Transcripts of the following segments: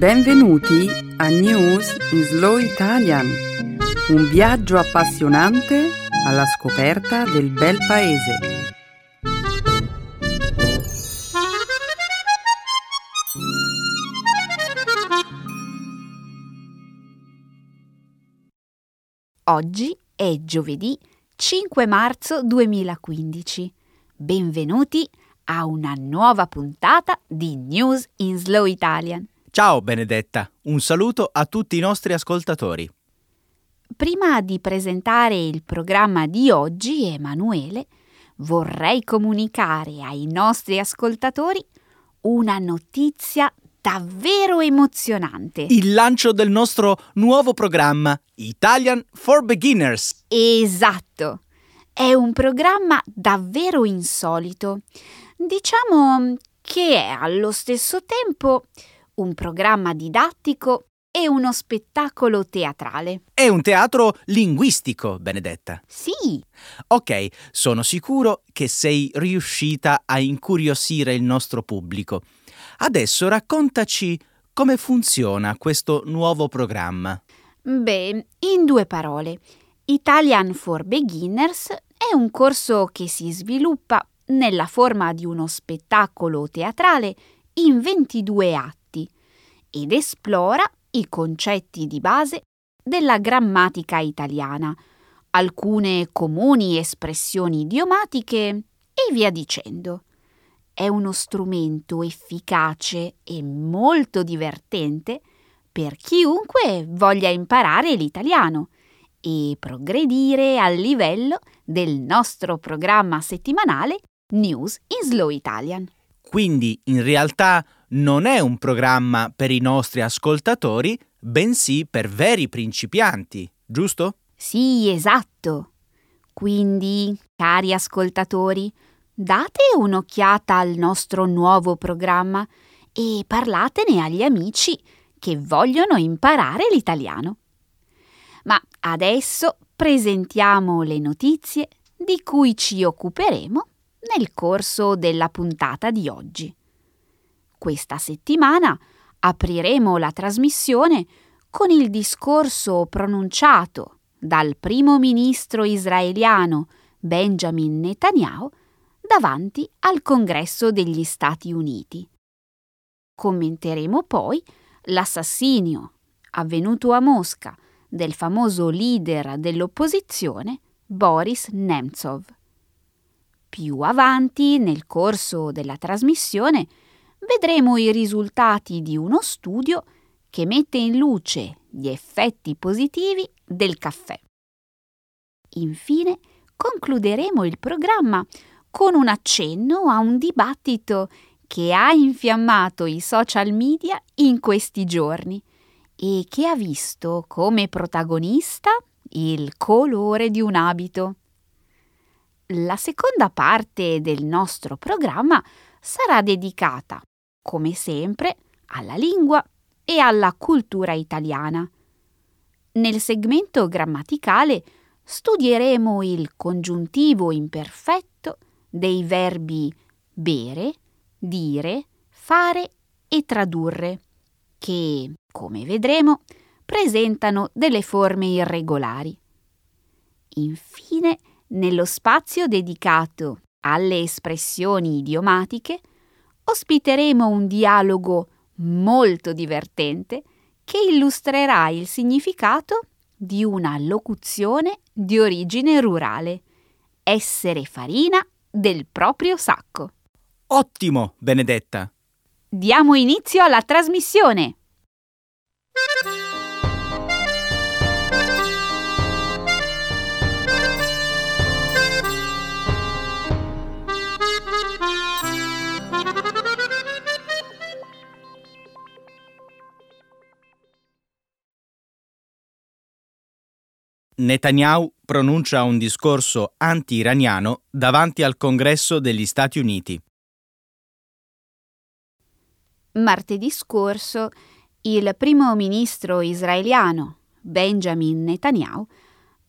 Benvenuti a News in Slow Italian, un viaggio appassionante alla scoperta del bel paese. Oggi è giovedì 5 marzo 2015. Benvenuti a una nuova puntata di News in Slow Italian. Ciao Benedetta, un saluto a tutti i nostri ascoltatori. Prima di presentare il programma di oggi, Emanuele, vorrei comunicare ai nostri ascoltatori una notizia davvero emozionante. Il lancio del nostro nuovo programma Italian for Beginners. Esatto. È un programma davvero insolito. Diciamo che è allo stesso tempo un programma didattico e uno spettacolo teatrale. È un teatro linguistico, Benedetta. Sì, Ok, sono sicuro che sei riuscita a incuriosire il nostro pubblico. Adesso raccontaci come funziona questo nuovo programma. beh, in due parole, Italian for Beginners è un corso che si sviluppa nella forma di uno spettacolo teatrale in 22 atti ed esplora i concetti di base della grammatica italiana, alcune comuni espressioni idiomatiche e via dicendo. È uno strumento efficace e molto divertente per chiunque voglia imparare l'italiano e progredire al livello del nostro programma settimanale News in Slow Italian. Quindi in realtà non è un programma per i nostri ascoltatori, bensì per veri principianti, giusto? Sì, esatto. Quindi, cari ascoltatori, date un'occhiata al nostro nuovo programma e parlatene agli amici che vogliono imparare l'italiano. Ma adesso presentiamo le notizie di cui ci occuperemo nel corso della puntata di oggi. Questa settimana apriremo la trasmissione con il discorso pronunciato dal primo ministro israeliano Benjamin Netanyahu davanti al Congresso degli Stati Uniti. Commenteremo poi l'assassinio avvenuto a Mosca del famoso leader dell'opposizione Boris Nemtsov. Più avanti, nel corso della trasmissione, vedremo i risultati di uno studio che mette in luce gli effetti positivi del caffè. Infine, concluderemo il programma con un accenno a un dibattito che ha infiammato i social media in questi giorni e che ha visto come protagonista il colore di un abito. La seconda parte del nostro programma sarà dedicata, come sempre, alla lingua e alla cultura italiana. Nel segmento grammaticale studieremo il congiuntivo imperfetto dei verbi bere, dire, fare e tradurre, che, come vedremo, presentano delle forme irregolari. Infine, nello spazio dedicato alle espressioni idiomatiche, ospiteremo un dialogo molto divertente che illustrerà il significato di una locuzione di origine rurale, essere farina del proprio sacco. Ottimo, Benedetta. Diamo inizio alla trasmissione. Netanyahu pronuncia un discorso anti-iraniano davanti al Congresso degli Stati Uniti. Martedì scorso il primo ministro israeliano Benjamin Netanyahu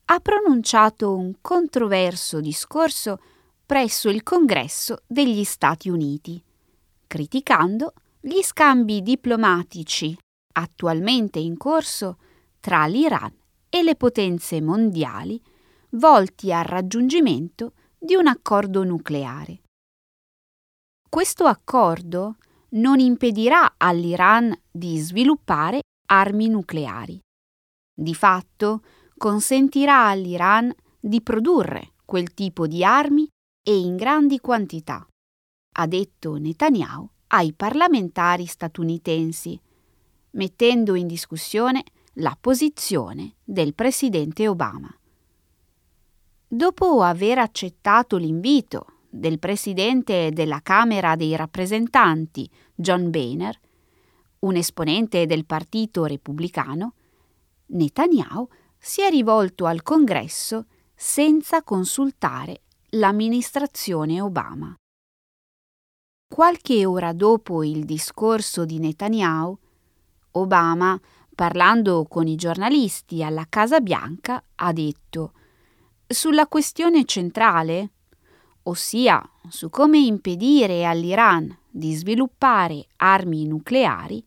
ha pronunciato un controverso discorso presso il Congresso degli Stati Uniti, criticando gli scambi diplomatici attualmente in corso tra l'Iran e le potenze mondiali volti al raggiungimento di un accordo nucleare. Questo accordo non impedirà all'Iran di sviluppare armi nucleari. Di fatto consentirà all'Iran di produrre quel tipo di armi e in grandi quantità, ha detto Netanyahu ai parlamentari statunitensi, mettendo in discussione la posizione del presidente Obama. Dopo aver accettato l'invito del presidente della Camera dei rappresentanti, John Boehner, un esponente del Partito Repubblicano, Netanyahu si è rivolto al Congresso senza consultare l'amministrazione Obama. Qualche ora dopo il discorso di Netanyahu, Obama, parlando con i giornalisti alla Casa Bianca, ha detto sulla questione centrale, ossia su come impedire all'Iran di sviluppare armi nucleari,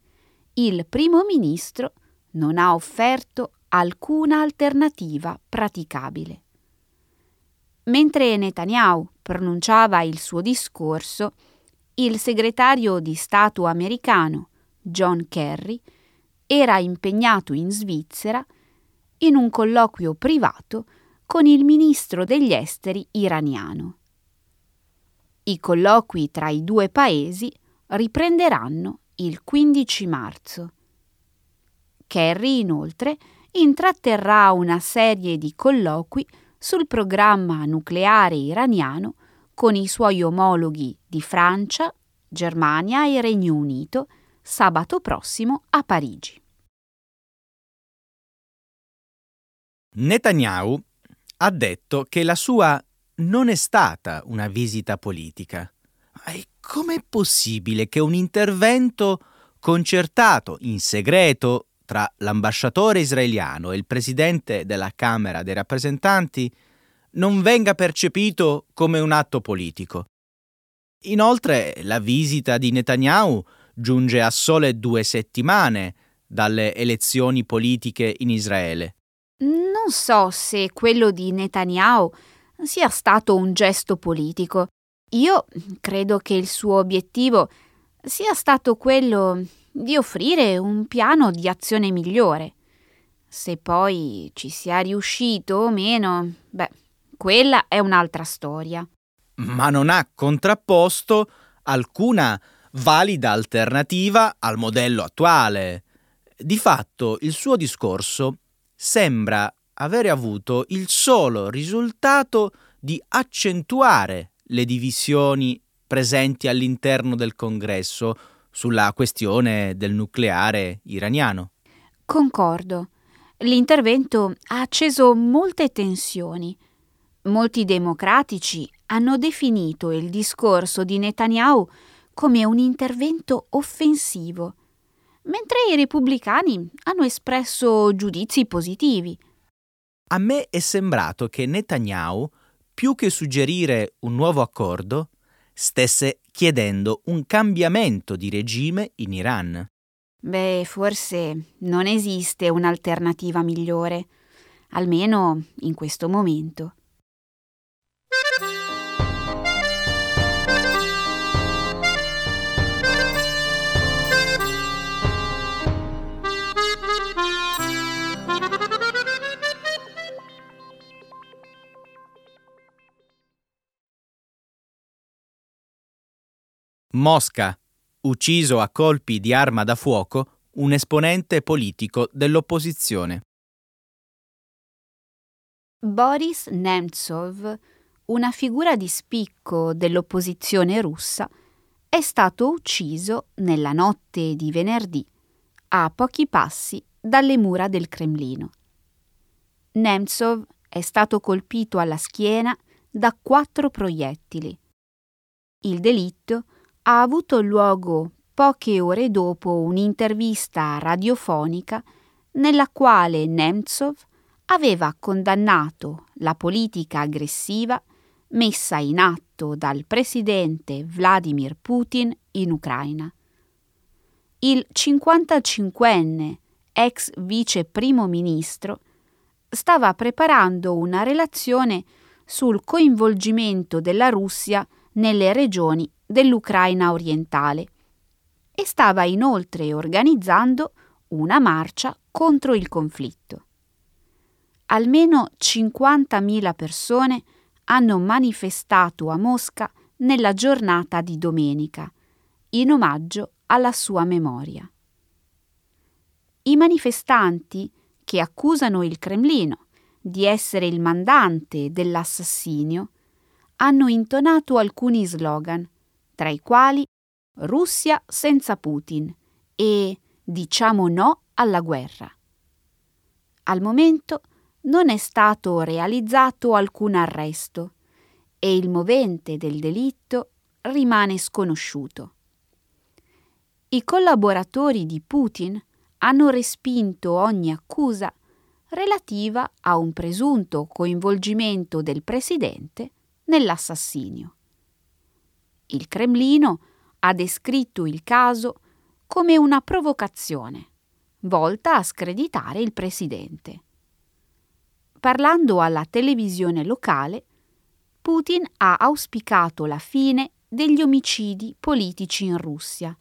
il primo ministro non ha offerto alcuna alternativa praticabile. Mentre Netanyahu pronunciava il suo discorso, il segretario di Stato americano John Kerry era impegnato in Svizzera in un colloquio privato con il ministro degli esteri iraniano. I colloqui tra i due paesi riprenderanno il 15 marzo. Kerry inoltre intratterrà una serie di colloqui sul programma nucleare iraniano con i suoi omologhi di Francia, Germania e Regno Unito sabato prossimo a Parigi. Netanyahu ha detto che la sua non è stata una visita politica. Ma com'è possibile che un intervento concertato in segreto tra l'ambasciatore israeliano e il presidente della Camera dei rappresentanti non venga percepito come un atto politico. Inoltre, la visita di Netanyahu giunge a sole due settimane dalle elezioni politiche in Israele. Non so se quello di Netanyahu sia stato un gesto politico. Io credo che il suo obiettivo sia stato quello di offrire un piano di azione migliore. Se poi ci sia riuscito o meno, beh, quella è un'altra storia. Ma non ha contrapposto alcuna valida alternativa al modello attuale. Di fatto il suo discorso sembra avere avuto il solo risultato di accentuare le divisioni presenti all'interno del Congresso sulla questione del nucleare iraniano. Concordo. L'intervento ha acceso molte tensioni. Molti democratici hanno definito il discorso di Netanyahu come un intervento offensivo, mentre i repubblicani hanno espresso giudizi positivi. A me è sembrato che Netanyahu, più che suggerire un nuovo accordo, stesse chiedendo un cambiamento di regime in Iran. Beh, forse non esiste un'alternativa migliore, almeno in questo momento. Mosca, ucciso a colpi di arma da fuoco un esponente politico dell'opposizione. Boris Nemtsov, una figura di spicco dell'opposizione russa, è stato ucciso nella notte di venerdì a pochi passi dalle mura del Cremlino. Nemtsov è stato colpito alla schiena da quattro proiettili. Il delitto ha avuto luogo poche ore dopo un'intervista radiofonica nella quale Nemtsov aveva condannato la politica aggressiva messa in atto dal presidente Vladimir Putin in Ucraina. il 55enne ex vice primo ministro stava preparando una relazione sul coinvolgimento della Russia nelle regioni dell'Ucraina orientale e stava inoltre organizzando una marcia contro il conflitto. Almeno 50.000 persone hanno manifestato a Mosca nella giornata di domenica, in omaggio alla sua memoria. I manifestanti che accusano il Cremlino di essere il mandante dell'assassinio hanno intonato alcuni slogan, tra i quali Russia senza Putin e Diciamo no alla guerra. Al momento non è stato realizzato alcun arresto e il movente del delitto rimane sconosciuto. I collaboratori di Putin hanno respinto ogni accusa relativa a un presunto coinvolgimento del presidente nell'assassinio. Il Cremlino ha descritto il caso come una provocazione volta a screditare il presidente. Parlando alla televisione locale, Putin ha auspicato la fine degli omicidi politici in Russia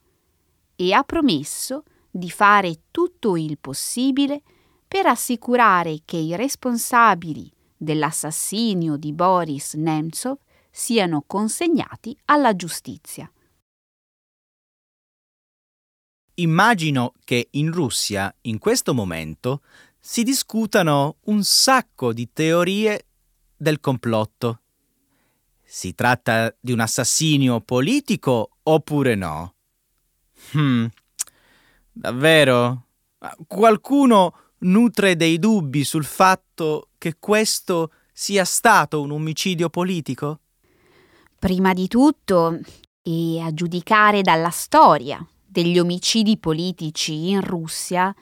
e ha promesso di fare tutto il possibile per assicurare che i responsabili dell'assassinio di Boris Nemtsov siano consegnati alla giustizia. Immagino che in Russia, in questo momento, si discutano un sacco di teorie del complotto. Si tratta di un assassinio politico oppure no? Hmm, davvero? Qualcuno nutre dei dubbi sul fatto che questo sia stato un omicidio politico? Prima di tutto, e a giudicare dalla storia degli omicidi politici in Russia,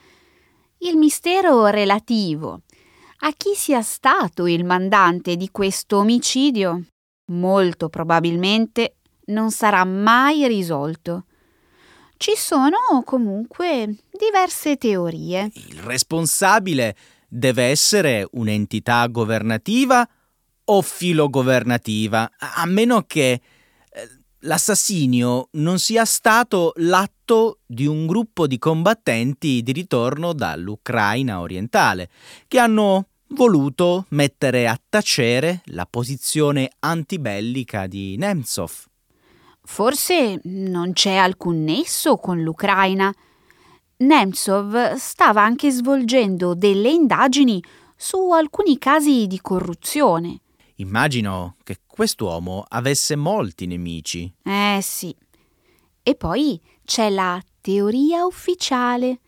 il mistero relativo a chi sia stato il mandante di questo omicidio molto probabilmente non sarà mai risolto. Ci sono comunque diverse teorie. Il responsabile deve essere un'entità governativa o filogovernativa, a meno che l'assassinio non sia stato l'atto di un gruppo di combattenti di ritorno dall'Ucraina orientale, che hanno voluto mettere a tacere la posizione antibellica di Nemtsov. Forse non c'è alcun nesso con l'Ucraina. Nemtsov stava anche svolgendo delle indagini su alcuni casi di corruzione. Immagino che quest'uomo avesse molti nemici. Eh sì. E poi c'è la teoria ufficiale,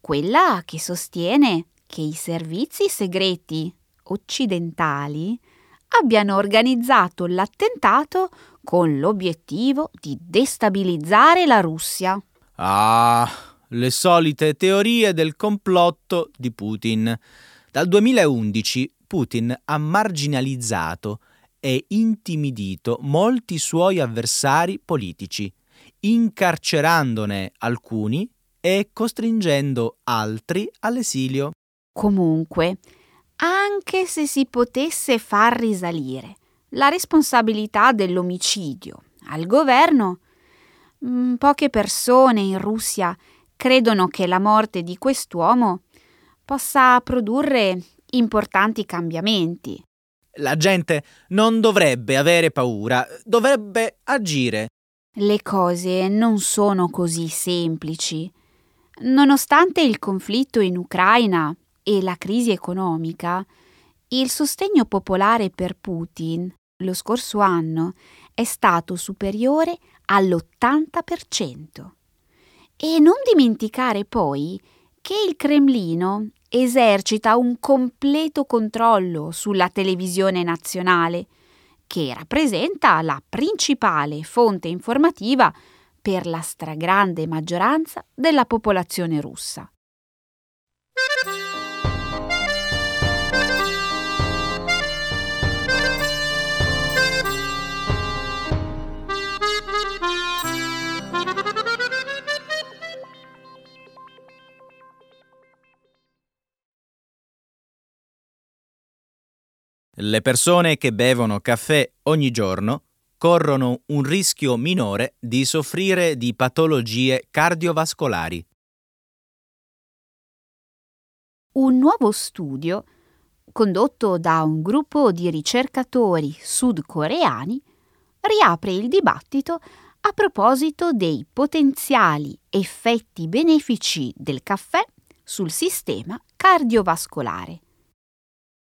quella che sostiene che i servizi segreti occidentali abbiano organizzato l'attentato con l'obiettivo di destabilizzare la Russia. Ah, le solite teorie del complotto di Putin. Dal 2011 Putin ha marginalizzato e intimidito molti suoi avversari politici, incarcerandone alcuni e costringendo altri all'esilio. Comunque, anche se si potesse far risalire la responsabilità dell'omicidio al governo, mm, poche persone in Russia credono che la morte di quest'uomo possa produrre importanti cambiamenti. La gente non dovrebbe avere paura, dovrebbe agire. Le cose non sono così semplici. Nonostante il conflitto in Ucraina e la crisi economica, il sostegno popolare per Putin lo scorso anno è stato superiore all'80%. E non dimenticare poi che il Cremlino esercita un completo controllo sulla televisione nazionale, che rappresenta la principale fonte informativa per la stragrande maggioranza della popolazione russa. Le persone che bevono caffè ogni giorno corrono un rischio minore di soffrire di patologie cardiovascolari. Un nuovo studio, condotto da un gruppo di ricercatori sudcoreani, riapre il dibattito a proposito dei potenziali effetti benefici del caffè sul sistema cardiovascolare.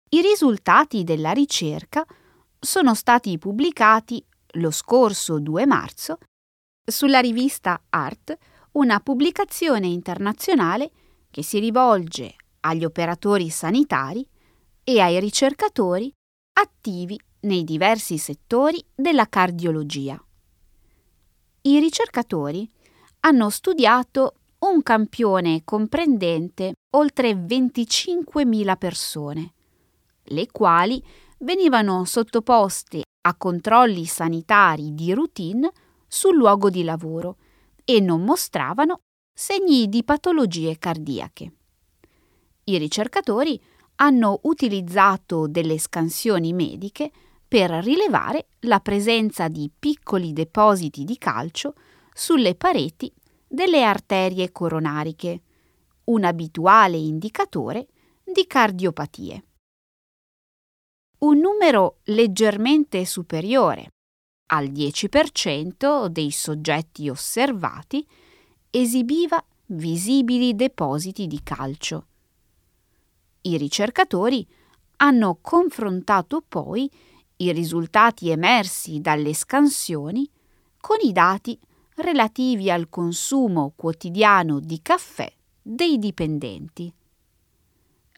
I risultati della ricerca sono stati pubblicati lo scorso 2 marzo sulla rivista Art, una pubblicazione internazionale che si rivolge agli operatori sanitari e ai ricercatori attivi nei diversi settori della cardiologia. I ricercatori hanno studiato un campione comprendente oltre 25.000 persone, le quali venivano sottoposte a controlli sanitari di routine sul luogo di lavoro e non mostravano segni di patologie cardiache. I ricercatori hanno utilizzato delle scansioni mediche per rilevare la presenza di piccoli depositi di calcio sulle pareti delle arterie coronariche, un abituale indicatore di cardiopatie. Un numero leggermente superiore al 10% dei soggetti osservati esibiva visibili depositi di calcio. I ricercatori hanno confrontato poi i risultati emersi dalle scansioni con i dati relativi al consumo quotidiano di caffè dei dipendenti.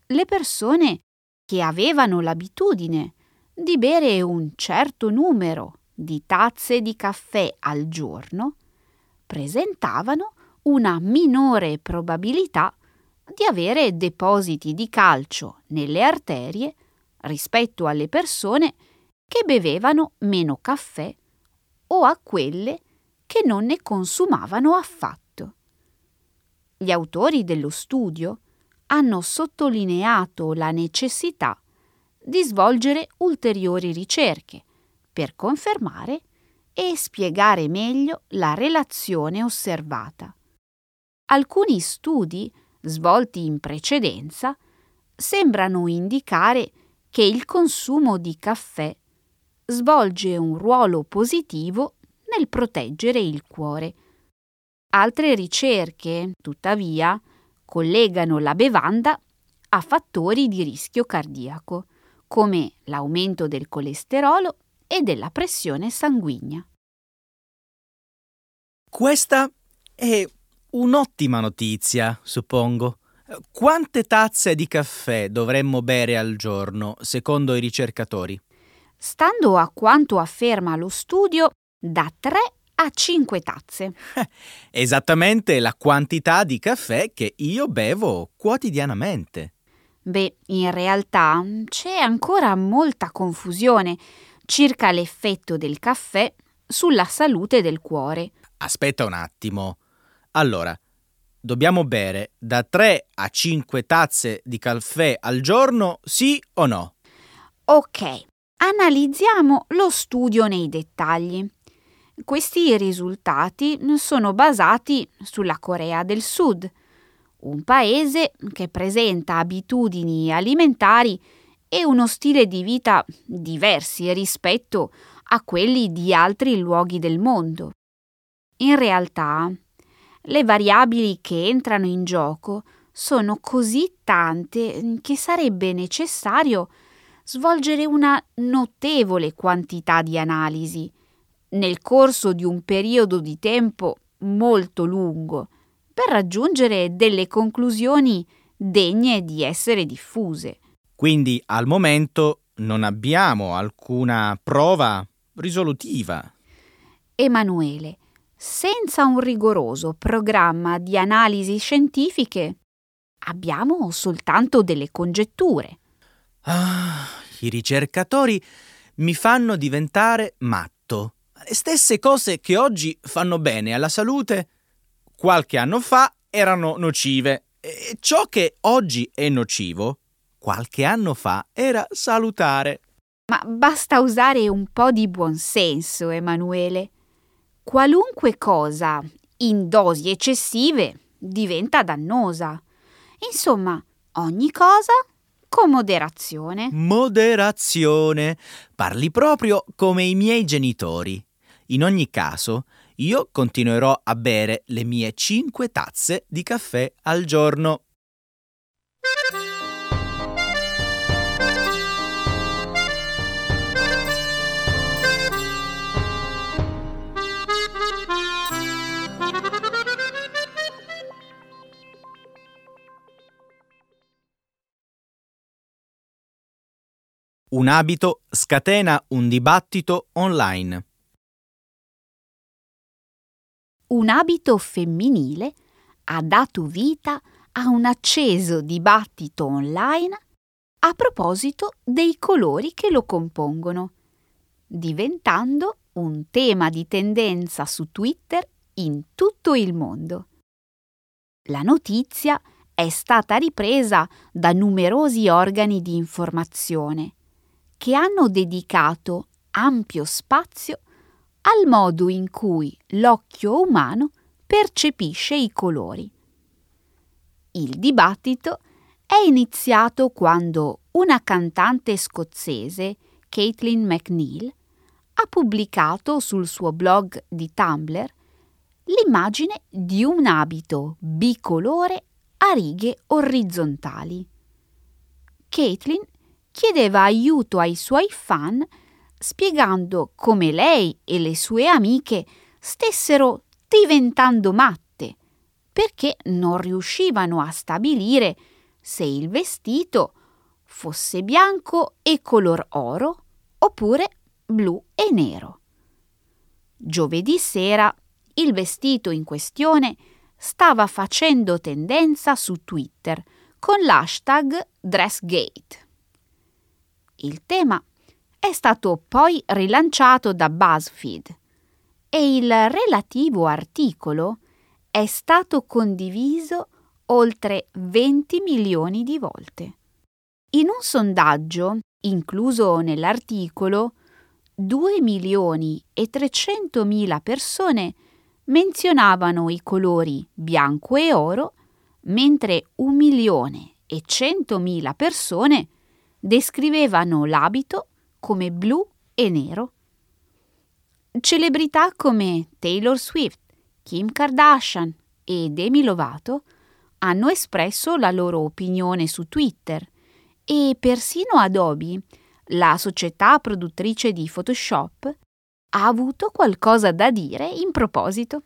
Le persone che avevano l'abitudine di bere un certo numero di tazze di caffè al giorno presentavano una minore probabilità di avere depositi di calcio nelle arterie rispetto alle persone che bevevano meno caffè o a quelle che non ne consumavano affatto. Gli autori dello studio hanno sottolineato la necessità di svolgere ulteriori ricerche per confermare e spiegare meglio la relazione osservata. Alcuni studi svolti in precedenza sembrano indicare che il consumo di caffè svolge un ruolo positivo nel proteggere il cuore. Altre ricerche, tuttavia, collegano la bevanda a fattori di rischio cardiaco, come l'aumento del colesterolo e della pressione sanguigna. Questa è un'ottima notizia, suppongo. Quante tazze di caffè dovremmo bere al giorno, secondo i ricercatori? Stando a quanto afferma lo studio, da 3 a 5 tazze. Esattamente la quantità di caffè che io bevo quotidianamente. Beh, in realtà c'è ancora molta confusione circa l'effetto del caffè sulla salute del cuore. Aspetta un attimo. Allora, dobbiamo bere da 3 a 5 tazze di caffè al giorno, sì o no? Ok, analizziamo lo studio nei dettagli. Questi risultati sono basati sulla Corea del Sud, un paese che presenta abitudini alimentari e uno stile di vita diversi rispetto a quelli di altri luoghi del mondo. In realtà, le variabili che entrano in gioco sono così tante che sarebbe necessario svolgere una notevole quantità di analisi nel corso di un periodo di tempo molto lungo per raggiungere delle conclusioni degne di essere diffuse. Quindi al momento non abbiamo alcuna prova risolutiva. Emanuele, senza un rigoroso programma di analisi scientifiche, abbiamo soltanto delle congetture. Ah, i ricercatori mi fanno diventare matto. Le stesse cose che oggi fanno bene alla salute, qualche anno fa erano nocive. E ciò che oggi è nocivo, qualche anno fa era salutare. Ma basta usare un po' di buonsenso, Emanuele. Qualunque cosa in dosi eccessive diventa dannosa. Insomma, ogni cosa con moderazione. Moderazione. Parli proprio come i miei genitori. In ogni caso, io continuerò a bere le mie cinque tazze di caffè al giorno. Un abito scatena un dibattito online. Un abito femminile ha dato vita a un acceso dibattito online a proposito dei colori che lo compongono, diventando un tema di tendenza su Twitter in tutto il mondo. La notizia è stata ripresa da numerosi organi di informazione che hanno dedicato ampio spazio al modo in cui l'occhio umano percepisce i colori. Il dibattito è iniziato quando una cantante scozzese, Caitlin McNeil, ha pubblicato sul suo blog di Tumblr l'immagine di un abito bicolore a righe orizzontali. Caitlin chiedeva aiuto ai suoi fan spiegando come lei e le sue amiche stessero diventando matte perché non riuscivano a stabilire se il vestito fosse bianco e color oro oppure blu e nero. Giovedì sera il vestito in questione stava facendo tendenza su Twitter con l'hashtag Dressgate. Il tema è stato poi rilanciato da BuzzFeed e il relativo articolo è stato condiviso oltre 20 milioni di volte. In un sondaggio incluso nell'articolo, 2 milioni e 300 mila persone menzionavano i colori bianco e oro, mentre 1 milione e 100 mila persone descrivevano l'abito come blu e nero. Celebrità come Taylor Swift, Kim Kardashian e Demi Lovato hanno espresso la loro opinione su Twitter e persino Adobe, la società produttrice di Photoshop, ha avuto qualcosa da dire in proposito.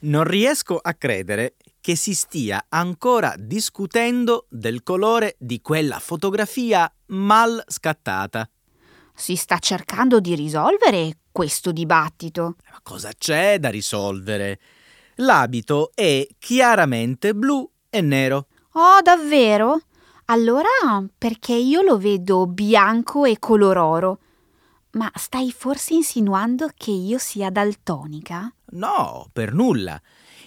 Non riesco a credere che si stia ancora discutendo del colore di quella fotografia mal scattata. Si sta cercando di risolvere questo dibattito. Ma cosa c'è da risolvere? L'abito è chiaramente blu e nero. Oh, davvero? Allora perché io lo vedo bianco e color oro? Ma stai forse insinuando che io sia daltonica? No, per nulla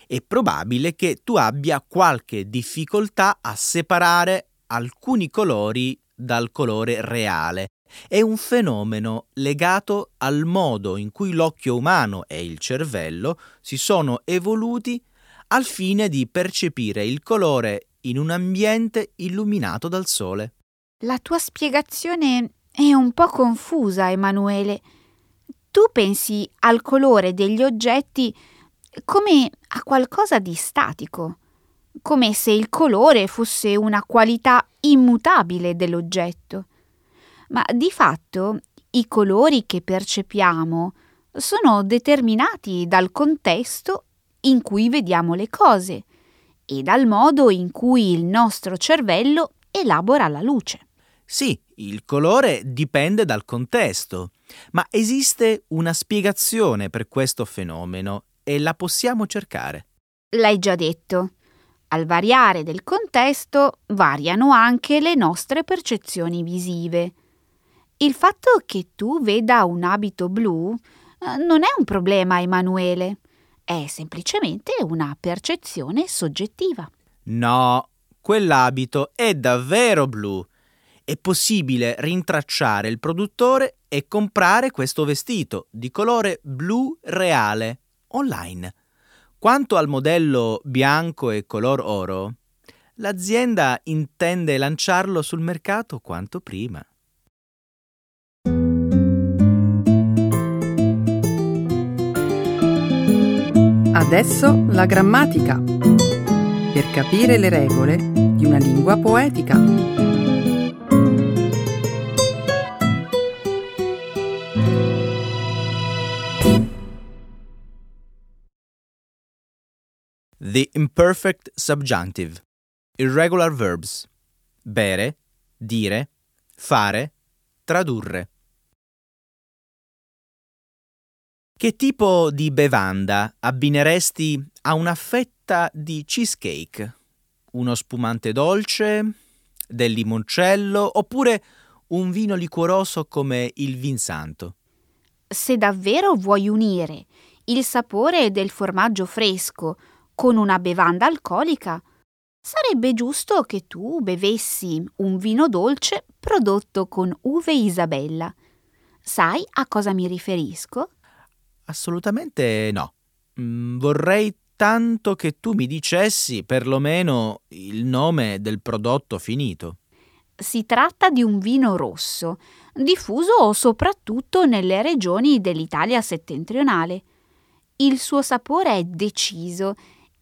è probabile che tu abbia qualche difficoltà a separare alcuni colori dal colore reale. È un fenomeno legato al modo in cui l'occhio umano e il cervello si sono evoluti al fine di percepire il colore in un ambiente illuminato dal sole. La tua spiegazione è un po' confusa, Emanuele. Tu pensi al colore degli oggetti come a qualcosa di statico, come se il colore fosse una qualità immutabile dell'oggetto. Ma di fatto i colori che percepiamo sono determinati dal contesto in cui vediamo le cose e dal modo in cui il nostro cervello elabora la luce. Sì, il colore dipende dal contesto, ma esiste una spiegazione per questo fenomeno e la possiamo cercare. L'hai già detto. Al variare del contesto variano anche le nostre percezioni visive. Il fatto che tu veda un abito blu eh, non è un problema, Emanuele. È semplicemente una percezione soggettiva. No, quell'abito è davvero blu è possibile rintracciare il produttore e comprare questo vestito di colore blu reale online. Quanto al modello bianco e color oro, l'azienda intende lanciarlo sul mercato quanto prima. Adesso la grammatica. Per capire le regole di una lingua poetica. The imperfect subjunctive. Irregular verbs. Bere, dire, fare, tradurre. Che tipo di bevanda abbineresti a una fetta di cheesecake? Uno spumante dolce, del limoncello oppure un vino liquoroso come il vin santo? Se davvero vuoi unire il sapore del formaggio fresco con una bevanda alcolica, sarebbe giusto che tu bevessi un vino dolce prodotto con uve Isabella. Sai a cosa mi riferisco? Assolutamente no. Mm, vorrei tanto che tu mi dicessi perlomeno il nome del prodotto finito. Si tratta di un vino rosso, diffuso soprattutto nelle regioni dell'Italia settentrionale. Il suo sapore è deciso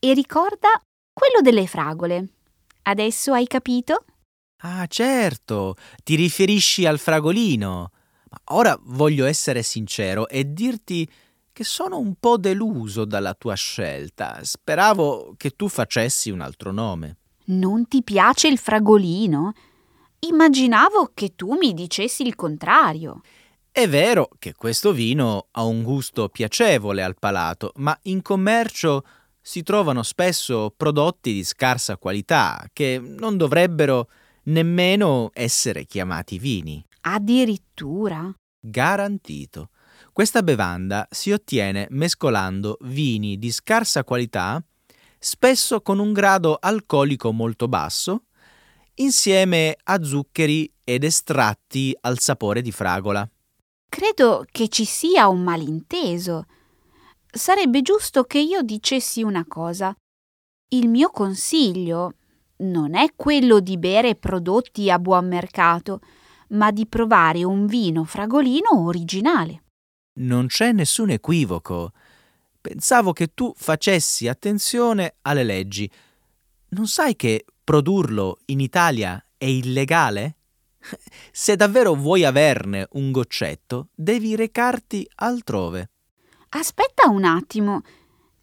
e ricorda quello delle fragole. Adesso hai capito? Ah, certo, ti riferisci al fragolino. Ma ora voglio essere sincero e dirti che sono un po' deluso dalla tua scelta. Speravo che tu facessi un altro nome. Non ti piace il fragolino? Immaginavo che tu mi dicessi il contrario. È vero che questo vino ha un gusto piacevole al palato, ma in commercio si trovano spesso prodotti di scarsa qualità che non dovrebbero nemmeno essere chiamati vini. Addirittura? Garantito. Questa bevanda si ottiene mescolando vini di scarsa qualità, spesso con un grado alcolico molto basso, insieme a zuccheri ed estratti al sapore di fragola. Credo che ci sia un malinteso sarebbe giusto che io dicessi una cosa. Il mio consiglio non è quello di bere prodotti a buon mercato, ma di provare un vino fragolino originale. Non c'è nessun equivoco. Pensavo che tu facessi attenzione alle leggi. Non sai che produrlo in Italia è illegale? Se davvero vuoi averne un goccetto, devi recarti altrove. Aspetta un attimo.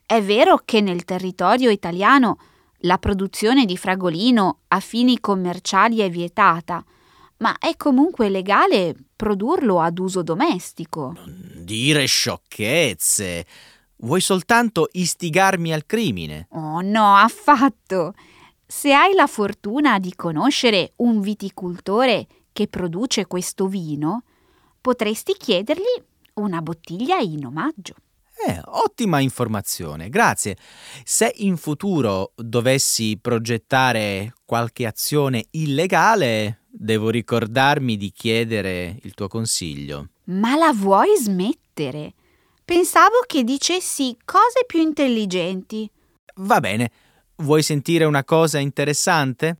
È vero che nel territorio italiano la produzione di fragolino a fini commerciali è vietata, ma è comunque legale produrlo ad uso domestico. Non dire sciocchezze. Vuoi soltanto istigarmi al crimine? Oh no, affatto. Se hai la fortuna di conoscere un viticoltore che produce questo vino, potresti chiedergli una bottiglia in omaggio. Eh, ottima informazione, grazie. Se in futuro dovessi progettare qualche azione illegale, devo ricordarmi di chiedere il tuo consiglio. Ma la vuoi smettere? Pensavo che dicessi cose più intelligenti. Va bene. Vuoi sentire una cosa interessante?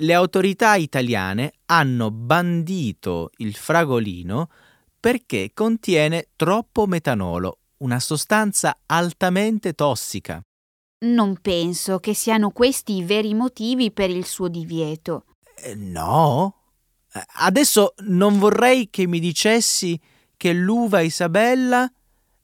Le autorità italiane hanno bandito il fragolino perché contiene troppo metanolo, una sostanza altamente tossica. Non penso che siano questi i veri motivi per il suo divieto. Eh, no. Adesso non vorrei che mi dicessi che l'uva Isabella,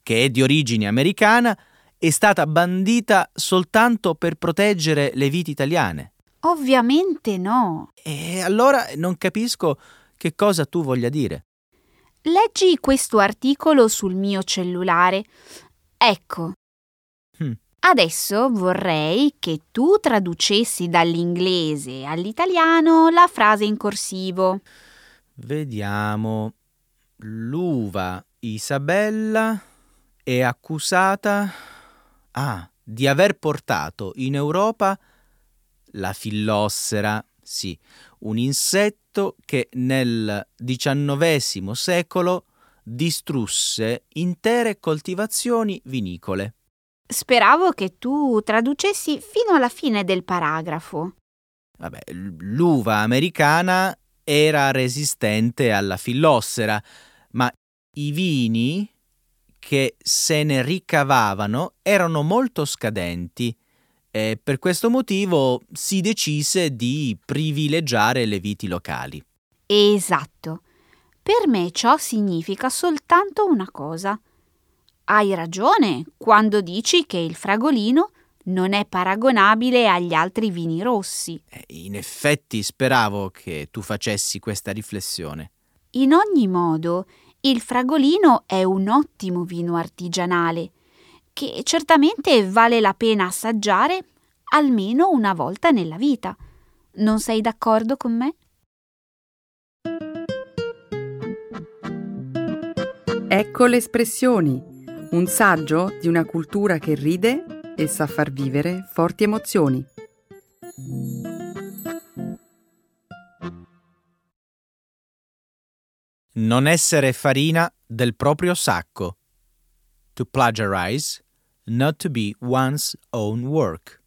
che è di origine americana, è stata bandita soltanto per proteggere le viti italiane. Ovviamente no. E allora non capisco che cosa tu voglia dire. Leggi questo articolo sul mio cellulare. Ecco. Hm. Adesso vorrei che tu traducessi dall'inglese all'italiano la frase in corsivo. Vediamo. L'uva Isabella è accusata ah, di aver portato in Europa la fillossera, sì, un insetto che nel XIX secolo distrusse intere coltivazioni vinicole. Speravo che tu traducessi fino alla fine del paragrafo. Vabbè, l'uva americana era resistente alla fillossera, ma i vini che se ne ricavavano erano molto scadenti e per questo motivo si decise di privilegiare le viti locali. Esatto. Per me ciò significa soltanto una cosa. Hai ragione quando dici che il fragolino non è paragonabile agli altri vini rossi. Eh, in effetti speravo che tu facessi questa riflessione. In ogni modo, il fragolino è un ottimo vino artigianale, che certamente vale la pena assaggiare almeno una volta nella vita. Non sei d'accordo con me? Ecco le espressioni, un saggio di una cultura che ride e sa far vivere forti emozioni. Non essere farina del proprio sacco. To plagiarize, not to be one's own work.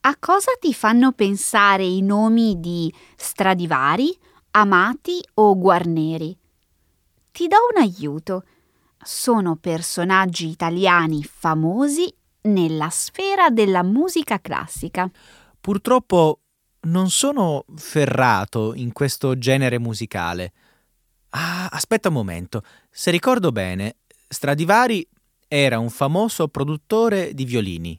A cosa ti fanno pensare i nomi di Stradivari, Amati o Guarneri? Ti do un aiuto. Sono personaggi italiani famosi nella sfera della musica classica. Purtroppo non sono ferrato in questo genere musicale. Ah, aspetta un momento. Se ricordo bene, Stradivari era un famoso produttore di violini.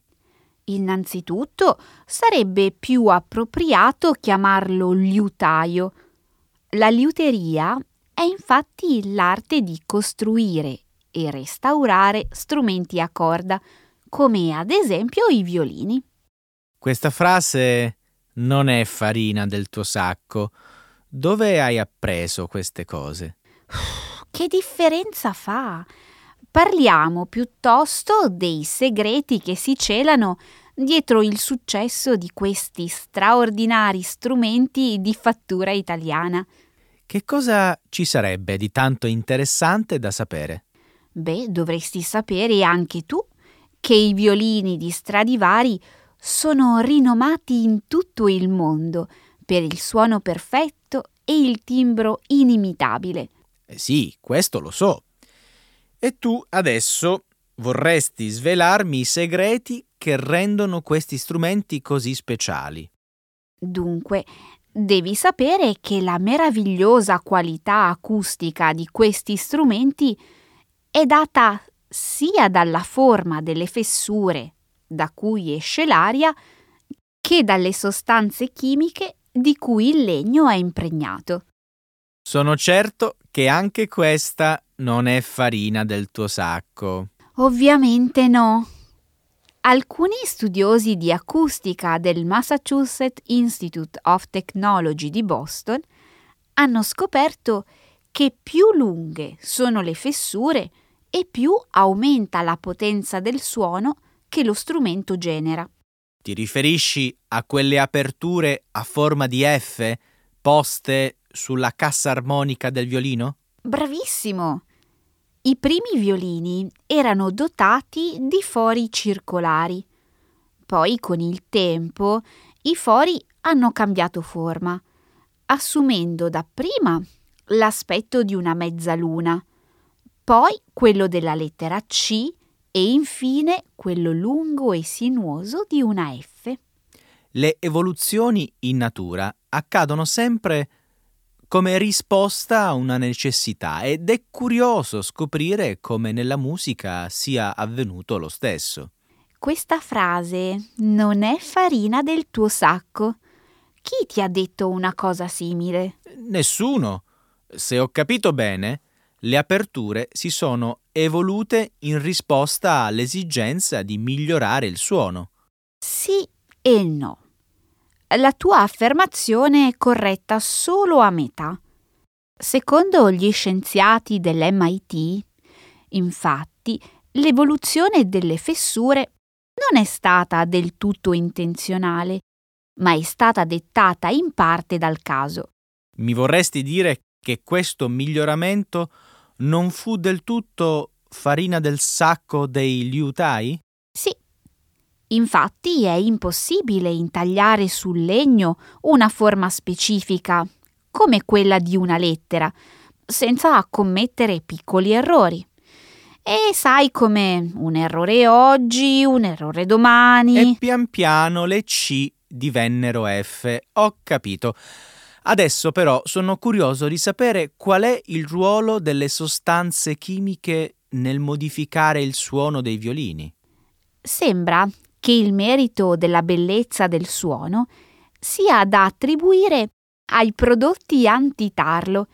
Innanzitutto sarebbe più appropriato chiamarlo liutaio. La liuteria è infatti l'arte di costruire e restaurare strumenti a corda, come ad esempio i violini. Questa frase non è farina del tuo sacco. Dove hai appreso queste cose? Che differenza fa? Parliamo piuttosto dei segreti che si celano dietro il successo di questi straordinari strumenti di fattura italiana. Che cosa ci sarebbe di tanto interessante da sapere? Beh, dovresti sapere anche tu che i violini di Stradivari sono rinomati in tutto il mondo per il suono perfetto e il timbro inimitabile. Eh sì, questo lo so. E tu adesso vorresti svelarmi i segreti che rendono questi strumenti così speciali. Dunque, devi sapere che la meravigliosa qualità acustica di questi strumenti è data sia dalla forma delle fessure da cui esce l'aria che dalle sostanze chimiche di cui il legno è impregnato. Sono certo che anche questa non è farina del tuo sacco. Ovviamente no. Alcuni studiosi di acustica del Massachusetts Institute of Technology di Boston hanno scoperto che più lunghe sono le fessure e più aumenta la potenza del suono che lo strumento genera. Ti riferisci a quelle aperture a forma di F poste sulla cassa armonica del violino? Bravissimo! I primi violini erano dotati di fori circolari. Poi, con il tempo, i fori hanno cambiato forma, assumendo dapprima l'aspetto di una mezzaluna, poi quello della lettera C e infine quello lungo e sinuoso di una F. Le evoluzioni in natura accadono sempre come risposta a una necessità ed è curioso scoprire come nella musica sia avvenuto lo stesso. Questa frase non è farina del tuo sacco. Chi ti ha detto una cosa simile? Nessuno. Se ho capito bene, le aperture si sono evolute in risposta all'esigenza di migliorare il suono. Sì e no la tua affermazione è corretta solo a metà. Secondo gli scienziati dell'MIT, infatti, l'evoluzione delle fessure non è stata del tutto intenzionale, ma è stata dettata in parte dal caso. Mi vorresti dire che questo miglioramento non fu del tutto farina del sacco dei liutai? Infatti è impossibile intagliare sul legno una forma specifica, come quella di una lettera, senza commettere piccoli errori. E sai come un errore oggi, un errore domani. E pian piano le C divennero F. Ho capito. Adesso però sono curioso di sapere qual è il ruolo delle sostanze chimiche nel modificare il suono dei violini. Sembra che il merito della bellezza del suono sia da attribuire ai prodotti antitarlo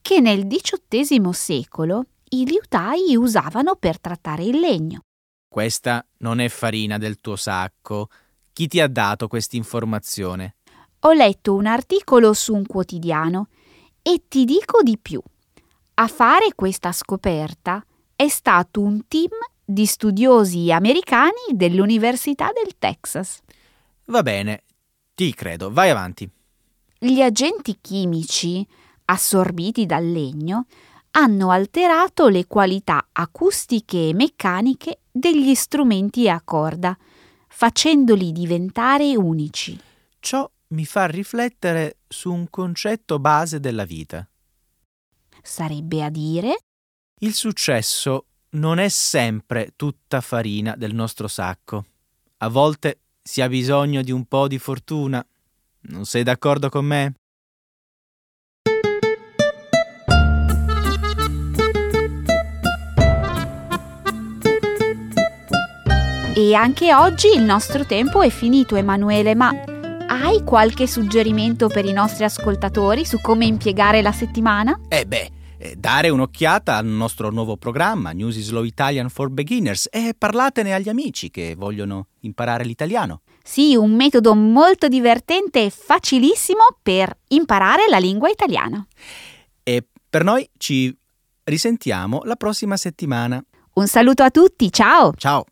che nel XVIII secolo i liutai usavano per trattare il legno. Questa non è farina del tuo sacco. Chi ti ha dato questa informazione? Ho letto un articolo su un quotidiano e ti dico di più. A fare questa scoperta è stato un team di studiosi americani dell'Università del Texas. Va bene, ti credo, vai avanti. Gli agenti chimici assorbiti dal legno hanno alterato le qualità acustiche e meccaniche degli strumenti a corda, facendoli diventare unici. Ciò mi fa riflettere su un concetto base della vita. Sarebbe a dire? Il successo non è sempre tutta farina del nostro sacco. A volte si ha bisogno di un po' di fortuna. Non sei d'accordo con me? E anche oggi il nostro tempo è finito, Emanuele, ma hai qualche suggerimento per i nostri ascoltatori su come impiegare la settimana? Eh beh, eh, dare un'occhiata al nostro nuovo programma News is Slow Italian for Beginners e parlatene agli amici che vogliono imparare l'italiano. Sì, un metodo molto divertente e facilissimo per imparare la lingua italiana. E per noi ci risentiamo la prossima settimana. Un saluto a tutti, ciao! Ciao!